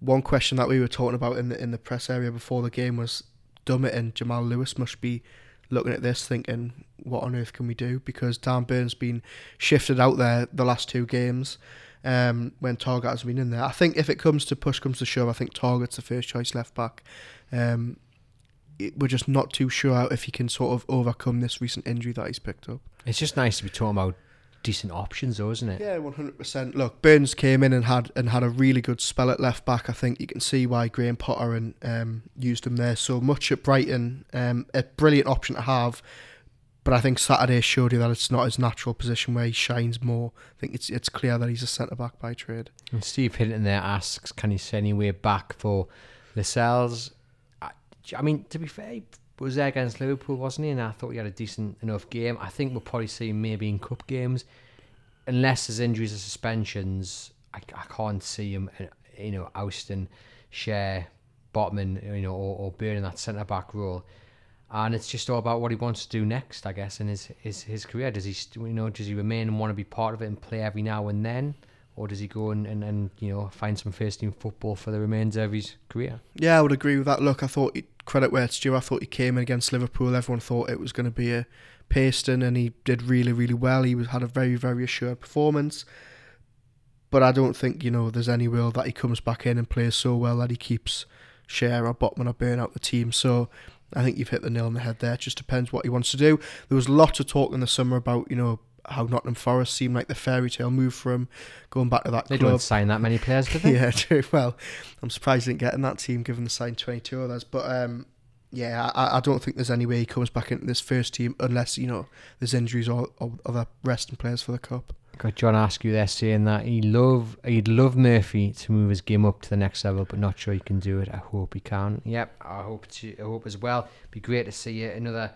one question that we were talking about in the in the press area before the game was Dummett and Jamal Lewis must be looking at this thinking, what on earth can we do? Because Dan Burns been shifted out there the last two games um, when Targett has been in there. I think if it comes to push comes to shove, I think Targett's the first choice left back. Um, it, we're just not too sure if he can sort of overcome this recent injury that he's picked up. It's just nice to be talking about decent options, though, isn't it? Yeah, one hundred percent. Look, Burns came in and had and had a really good spell at left back. I think you can see why Graham Potter and um, used him there so much at Brighton. Um, a brilliant option to have, but I think Saturday showed you that it's not his natural position where he shines more. I think it's it's clear that he's a centre back by trade. And Steve Hinton there asks, can he send any way back for Lascelles? I, I mean, to be fair, he was there against Liverpool, wasn't he? And I thought he had a decent enough game. I think we'll probably see him maybe in cup games, unless there's injuries or suspensions. I, I can't see him, uh, you know, ousting Schär, Botman, you know, or, or that centre back role. And it's just all about what he wants to do next, I guess, in his his, his career. Does he, you know, does he remain and want to be part of it and play every now and then, or does he go and, and, and you know find some first team football for the remainder of his career? Yeah, I would agree with that. Look, I thought he, credit where it's due. I thought he came in against Liverpool. Everyone thought it was going to be a Paston, and he did really, really well. He was had a very, very assured performance. But I don't think you know there's any will that he comes back in and plays so well that he keeps Schär or Botman or burn out the team. So I think you've hit the nail on the head there. It just depends what he wants to do. There was lots of talk in the summer about you know how Nottingham Forest seemed like the fairy tale move for him, going back to that They club. don't sign that many players, do they? (laughs) Yeah, (laughs) true. Well, I'm surprised he didn't get in that team given the signed 22 others. But um, yeah, I, I don't think there's any way he comes back into this first team unless you know there's injuries or, or other resting players for the cup. Got John Askew there saying that he love he'd love Murphy to move his game up to the next level, but not sure he can do it. I hope he can. Yep, I hope to. I hope as well. Be great to see another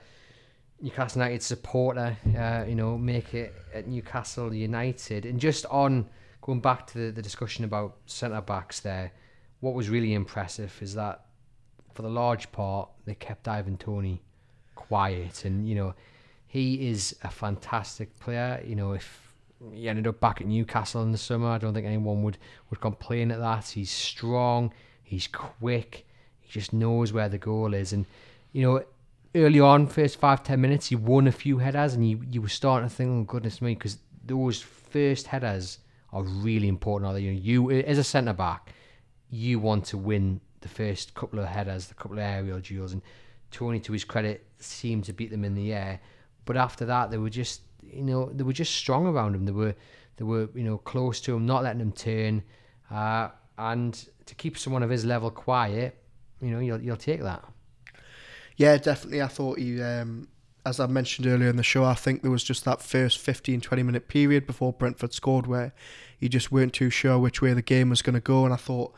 Newcastle United supporter, uh, you know, make it at Newcastle United. And just on going back to the, the discussion about centre backs there, what was really impressive is that for the large part they kept Ivan Toney quiet, and you know, he is a fantastic player. You know, if he ended up back at Newcastle in the summer, I don't think anyone would would complain at that. He's strong, he's quick, he just knows where the goal is, and you know early on, first five ten minutes, he won a few headers, and you you were starting to think, oh goodness me, because those first headers are really important. Are? You, know, you as a centre back, you want to win the first couple of headers, the couple of aerial duels, and Toney, to his credit, seemed to beat them in the air. But after that, they were just you know they were just strong around him. They were they were you know close to him, not letting him turn, uh, and to keep someone of his level quiet, you know you'll you'll take that. Yeah, definitely. I thought he, um, as I mentioned earlier in the show, I think there was just that first 15, 20 minute period before Brentford scored where you just weren't too sure which way the game was going to go. And I thought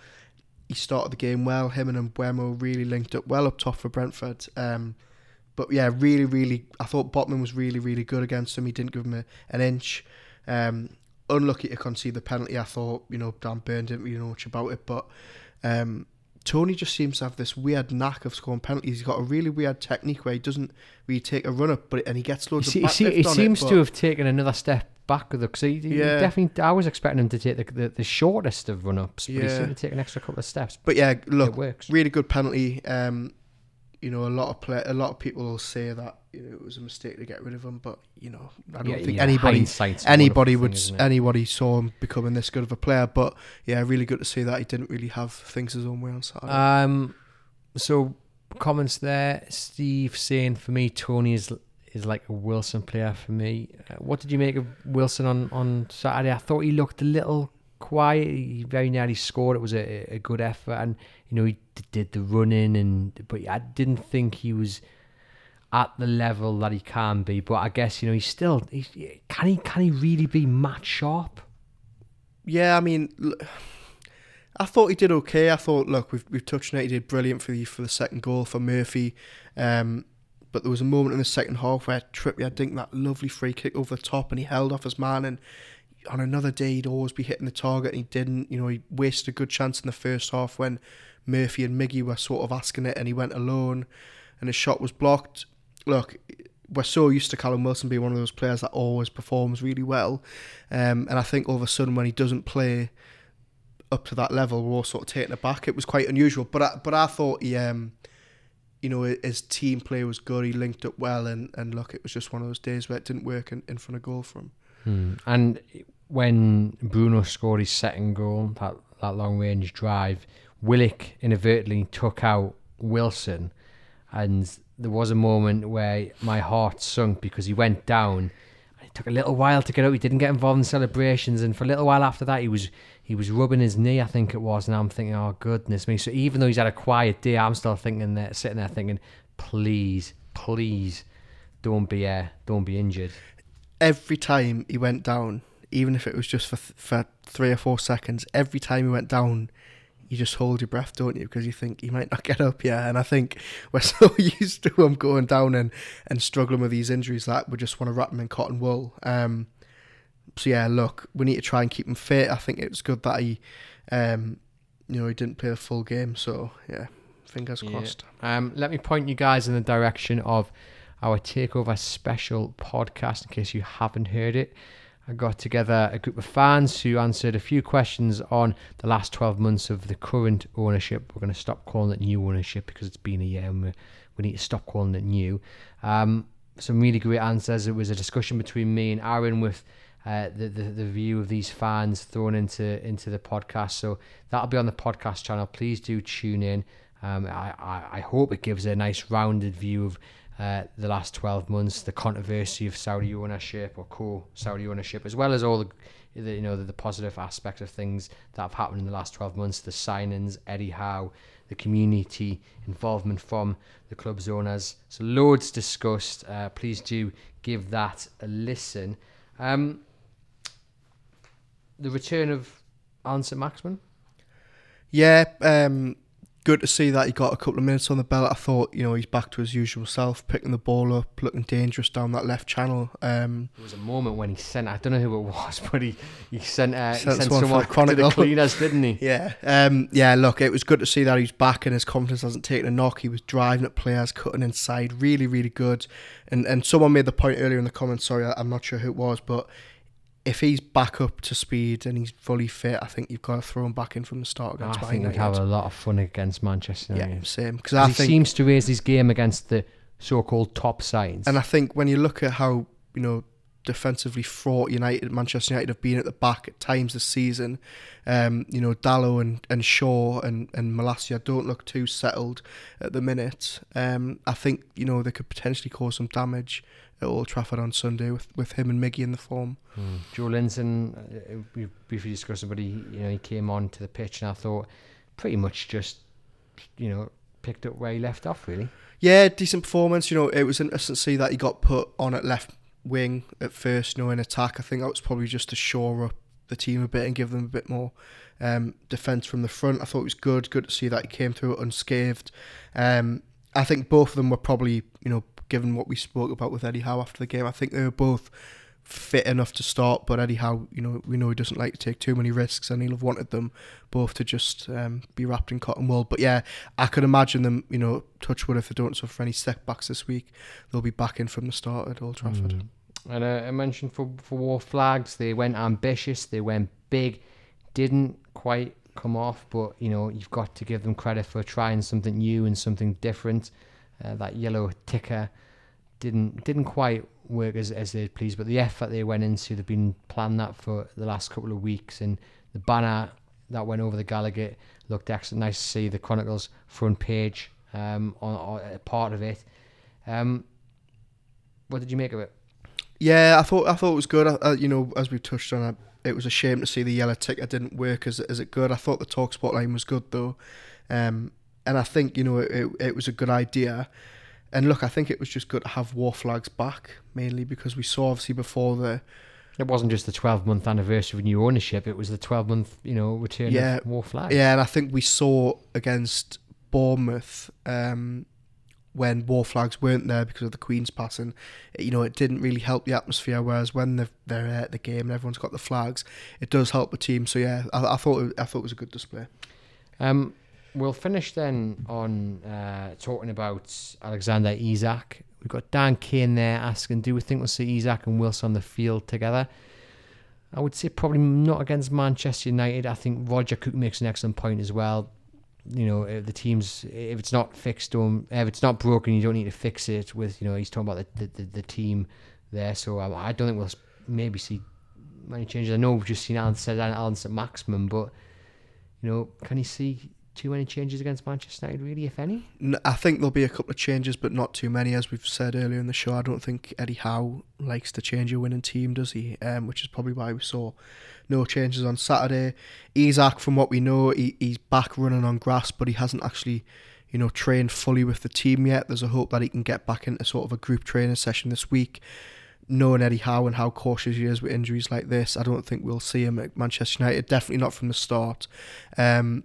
he started the game well. Him and Mbeumo really linked up well up top for Brentford. Um, but yeah, really, really, I thought Botman was really, really good against him. He didn't give him a, an inch. Um, unlucky to concede the penalty. I thought, you know, Dan Burn didn't really know much about it, but um, Toney just seems to have this weird knack of scoring penalties. He's got a really weird technique where he doesn't really take a run up, but and he gets loads see, of see, He seems it, to have taken another step back it because he, yeah. definitely. I was expecting him to take the, the, the shortest of run ups, but yeah. he seemed to take an extra couple of steps. But yeah, look, really good penalty. Um, you know, a lot of play, a lot of people will say that you know, it was a mistake to get rid of him, but you know, I don't yeah, think yeah, anybody anybody would thing, anybody saw him becoming this good of a player. But yeah, really good to see that he didn't really have things his own way on Saturday. Um, so comments there, Steve saying for me, Toney is is like a Wilson player for me. Uh, what did you make of Wilson on on Saturday? I thought he looked a little quiet. He very nearly scored. It was a, a good effort, and you know he did the running, and but I didn't think he was at the level that he can be. But I guess you know he's still. He's, can he can he really be match sharp? Yeah, I mean. I thought he did okay. I thought, look, we've we've touched on it. He did brilliant for the for the second goal for Murphy. Um, but there was a moment in the second half where Trippier, I think that lovely free kick over the top, and he held off his man. And on another day, he'd always be hitting the target, and he didn't. You know, he wasted a good chance in the first half when Murphy and Miggy were sort of asking it, and he went alone, and his shot was blocked. Look, we're so used to Callum Wilson being one of those players that always performs really well, um, and I think all of a sudden when he doesn't play up to that level, we're all sort of taken aback. It was quite unusual, but I, but I thought he, um, you know, his team play was good. He linked up well, and, and look, it was just one of those days where it didn't work in, in front of goal for him. Hmm. And when Bruno scored his second goal, that that long range drive, Willock inadvertently took out Wilson, and there was a moment where my heart sunk because he went down. And It took a little while to get up. He didn't get involved in celebrations, and for a little while after that, he was he was rubbing his knee, I think it was, and I'm thinking, oh goodness me. So even though he's had a quiet day, I'm still thinking that sitting there thinking, please, please, don't be uh, don't be injured. Every time he went down, even if it was just for th- for three or four seconds, every time he went down, you just hold your breath, don't you? Because you think you might not get up, yeah. And I think we're (laughs) so used to him going down and, and struggling with these injuries that we just want to wrap them in cotton wool. Um, so yeah, look, we need to try and keep him fit. I think it was good that he, um, you know, he didn't play the full game. So yeah, fingers crossed. Um, let me point you guys in the direction of our takeover special podcast in case you haven't heard it. I got together a group of fans who answered a few questions on the last 12 months of the current ownership. We're going to stop calling it new ownership because it's been a year and we, we need to stop calling it new. Um, some really great answers. It was a discussion between me and Aaron with uh, the, the the view of these fans thrown into into the podcast. So that'll be on the podcast channel. Please do tune in. Um, I, I, I hope it gives a nice rounded view of uh, the last 12 months, the controversy of Saudi ownership or co-Saudi ownership, as well as all the, the you know the, the positive aspects of things that have happened in the last 12 months, the signings, Eddie Howe, the community involvement from the club's owners. So loads discussed. Uh, please do give that a listen. Um, the return of Allan Saint-Maximin. Yeah, um, good to see that he got a couple of minutes on the belt. I thought, you know, he's back to his usual self, picking the ball up, looking dangerous down that left channel. Um, there was a moment when he sent, I don't know who it was, (laughs) but he, he sent, uh, Sent he sent someone for the to the cleaners, didn't he? (laughs) yeah, um, yeah. Look, it was good to see that he's back and his confidence hasn't taken a knock. He was driving at players, cutting inside, really, really good. And and someone made the point earlier in the comments. Sorry, I'm not sure who it was, but if he's back up to speed and he's fully fit, I think you've got to throw him back in from the start against. I think we'd have a lot of fun against Manchester United. Yeah, same. Because 'Cause I he think seems to raise his game against the so-called top sides. And I think when you look at how you know defensively fraught United, Manchester United have been at the back at times this season, um, you know Dalot and, and Shaw and and Malacia don't look too settled at the minute. Um, I think you know they could potentially cause some damage at Old Trafford on Sunday with, with him and Miggy in the form. Mm. Joe Linton, uh, we briefly discussed it, but he, you know, he came on to the pitch, and I thought pretty much just, you know, picked up where he left off. Really, Yeah, decent performance. You know, it was interesting to see that he got put on at left wing at first, you know, in attack. I think that was probably just to shore up the team a bit and give them a bit more um, defence from the front. I thought it was good. Good to see that he came through unscathed. Um, I think both of them were probably, you know, given what we spoke about with Eddie Howe after the game, I think they were both fit enough to start. But Eddie Howe, you know, we know he doesn't like to take too many risks, and he'll have wanted them both to just um, be wrapped in cotton wool. But yeah, I could imagine them, you know, touch wood if they don't suffer any setbacks this week, they'll be back in from the start at Old Trafford. Mm. And uh, I mentioned for for Wor Flags, they went ambitious, they went big, didn't quite come off, but you know you've got to give them credit for trying something new and something different. Uh, that yellow ticker didn't didn't quite work as as they'd pleased, but the effort they went into, they've been planning that for the last couple of weeks, and the banner that went over the Gallowgate looked excellent. Nice to see the Chronicles front page um, on, on a part of it. Um, what did you make of it? Yeah, I thought I thought it was good. I, I, you know, as we touched on, I, it was a shame to see the yellow ticker didn't work as as it good. I thought the talk spot line was good though, um, and I think you know it, it was a good idea. And look, I think it was just good to have wor flags back, mainly because we saw obviously before the It wasn't just the 12 month anniversary of new ownership, it was the 12 month, you know, return Yeah. of Wor Flag. Yeah, and I think we saw against Bournemouth um, when wor flags weren't there because of the Queen's passing. You know, it didn't really help the atmosphere. Whereas when they're, they're at the game and everyone's got the flags, it does help the team. So yeah, I, I thought it, I thought it was a good display. Um, we'll finish then on uh, talking about Alexander Isak. We've got Dan Kane there asking, do we think we'll see Isak and Wilson on the field together? I would say probably not against Manchester United. I think Roger Cook makes an excellent point as well. You know, if the team's if it's not fixed, don't, if it's not broken, you don't need to fix it. With you know, he's talking about the the, the, team there. So um, I don't think we'll maybe see many changes. I know we've just seen Alan said Alan at maximum, but you know, can you see too many changes against Manchester United, really, if any? I think there'll be a couple of changes, but not too many. As we've said earlier in the show, I don't think Eddie Howe likes to change a winning team, does he? Um, which is probably why we saw no changes on Saturday. Isak, from what we know, he, he's back running on grass, but he hasn't actually, you know, trained fully with the team yet. There's a hope that he can get back into sort of a group training session this week. Knowing Eddie Howe and how cautious he is with injuries like this, I don't think we'll see him at Manchester United. Definitely not from the start. Um,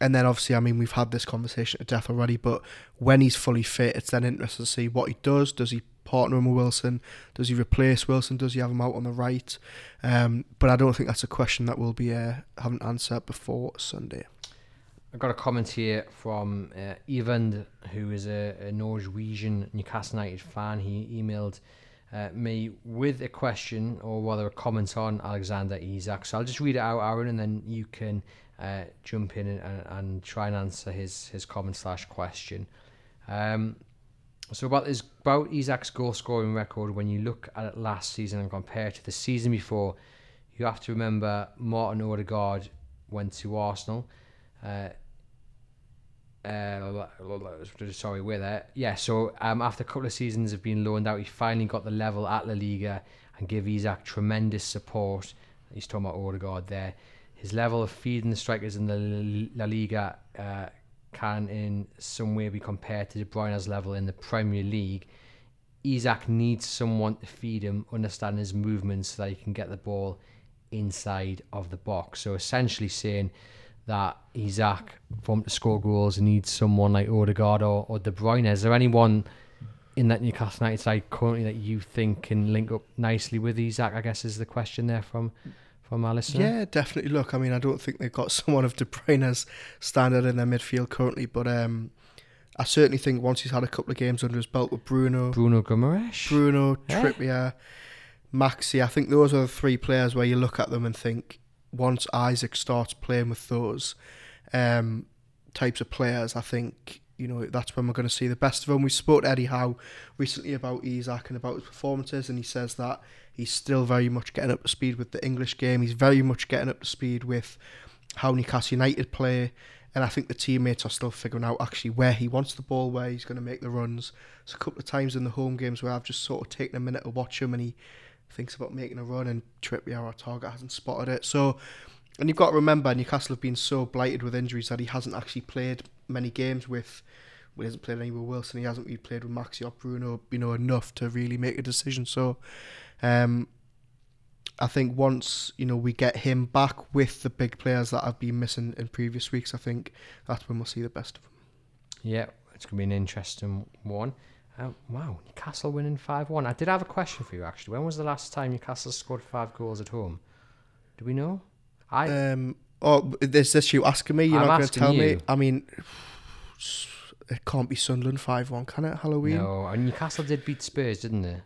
and then obviously, I mean, we've had this conversation to death already, but when he's fully fit, it's then interesting to see what he does. Does he partner him with Wilson? Does he replace Wilson? Does he have him out on the right? Um, but I don't think that's a question that we'll be uh, having answered before Sunday. I got a comment here from uh, Ivan, who is a, a Norwegian Newcastle United fan. He emailed uh, me with a question or rather a comment on Alexander Isak. So I'll just read it out, Aaron, and then you can uh, jump in and, and, try and answer his, his comment slash question. Um, so about this about Isak's goal scoring record, when you look at it last season and compare it to the season before, you have to remember Martin Odegaard went to Arsenal. Uh, uh, sorry, we're there. Yeah, so um, after a couple of seasons of being loaned out, he finally got the level at La Liga and give Isak tremendous support. He's talking about Odegaard there. His level of feeding the strikers in the La Liga uh, can in some way be compared to De Bruyne's level in the Premier League. Isak needs someone to feed him, understand his movements so that he can get the ball inside of the box. So essentially saying that Isak, for him to score goals, needs someone like Odegaard or, or De Bruyne. Is there anyone in that Newcastle United side currently that you think can link up nicely with Isak? I guess is the question there from from our listener. Yeah, definitely. Look, I mean, I don't think they've got (laughs) someone of De Bruyne's standard in their midfield currently, but um, I certainly think once he's had a couple of games under his belt with Bruno, Bruno Guimaraes, Bruno, Trippier, Maxi, I think those are the three players where you look at them and think once Isak starts playing with those um, types of players, I think you know that's when we're going to see the best of him. We spoke to Eddie Howe recently about Isak and about his performances, and he says that he's still very much getting up to speed with the English game. He's very much getting up to speed with how Newcastle United play. And I think the teammates are still figuring out actually where he wants the ball, where he's going to make the runs. There's a couple of times in the home games where I've just sort of taken a minute to watch him and he thinks about making a run and Trippier, our Targett, hasn't spotted it. So, and you've got to remember Newcastle have been so blighted with injuries that he hasn't actually played many games with. Well, he hasn't played any with Wilson. He hasn't really played with Maxi or Bruno, you know, enough to really make a decision. So, um, I think once you know we get him back with the big players that I've been missing in previous weeks, I think that's when we'll see the best of him. Yeah, it's gonna be an interesting one. Uh, wow, Newcastle winning 5 1. I did have a question for you actually. When was the last time Newcastle scored five goals at home? Do we know? I um oh is this you asking me? You're I'm not going to tell you. me. I mean, it can't be Sunderland five one, can it? Halloween. No, and Newcastle did beat Spurs, didn't they?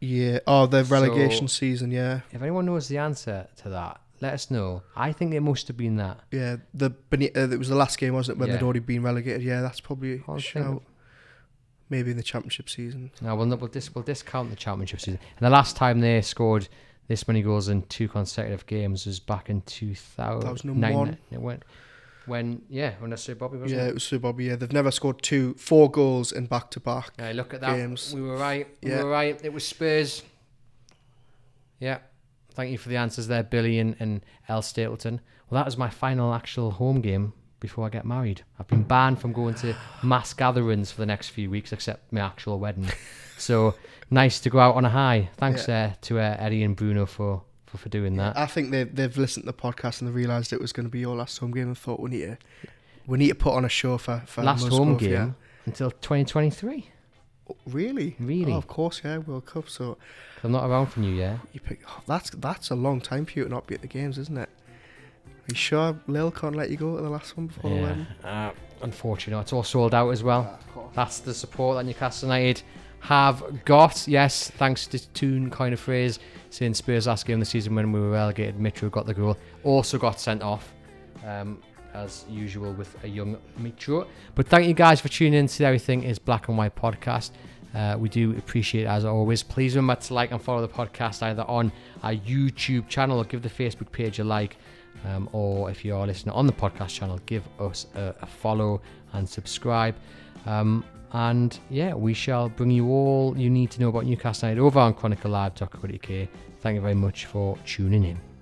Yeah. Oh, the relegation so, season. Yeah. If anyone knows the answer to that, let us know. I think it must have been that. Yeah. The uh, it was the last game, wasn't it? When yeah. they'd already been relegated. Yeah, that's probably a shout maybe in the championship season. No, we'll, we'll, dis- we'll discount the championship season. And the last time they scored this many goals in two consecutive games was back in 2001. It went when yeah, when I Sir Bobby was Yeah, it? it was Sir Bobby. Yeah, they've never scored two, four goals in back to back. Yeah, look at that. Games. We were right. We yeah. were right. It was Spurs. Yeah. Thank you for the answers there, Billy and, and El Stapleton. Well, that was my final actual home game before I get married. I've been banned from going to mass gatherings for the next few weeks, except my actual wedding. (laughs) so nice to go out on a high. Thanks yeah. uh, to uh, Eddie and Bruno for, for, for doing that. I think they've, they've listened to the podcast and they realised it was going to be your last home game and thought we need to we need to put on a show for, for last Musgrove, home game yeah. until 2023. really? Really? Oh, of course, yeah, World Cup. So I'm not around for New Year. You pick. Oh, that's that's a long time for you to not be at the games, isn't it? Are you sure Lil can't let you go to the last one before yeah. the wedding? Uh, unfortunately, it's all sold out as well. Yeah, That's the support that Newcastle United have got. Yes, thanks to Toon kind of phrase saying Spurs last game of the season when we were relegated, Mitro got the goal. Also got sent off. Um, as usual with a young Mitro. But thank you guys for tuning in to Everything is Black and White podcast. Uh, we do appreciate it as always. Please remember to like and follow the podcast either on our YouTube channel or give the Facebook page a like. Um, or if you are listening on the podcast channel, give us a, a follow and subscribe. Um, and yeah, we shall bring you all you need to know about Newcastle United over on Chronicle Live. Doctor chroniclelive.co.uk. Thank you very much for tuning in.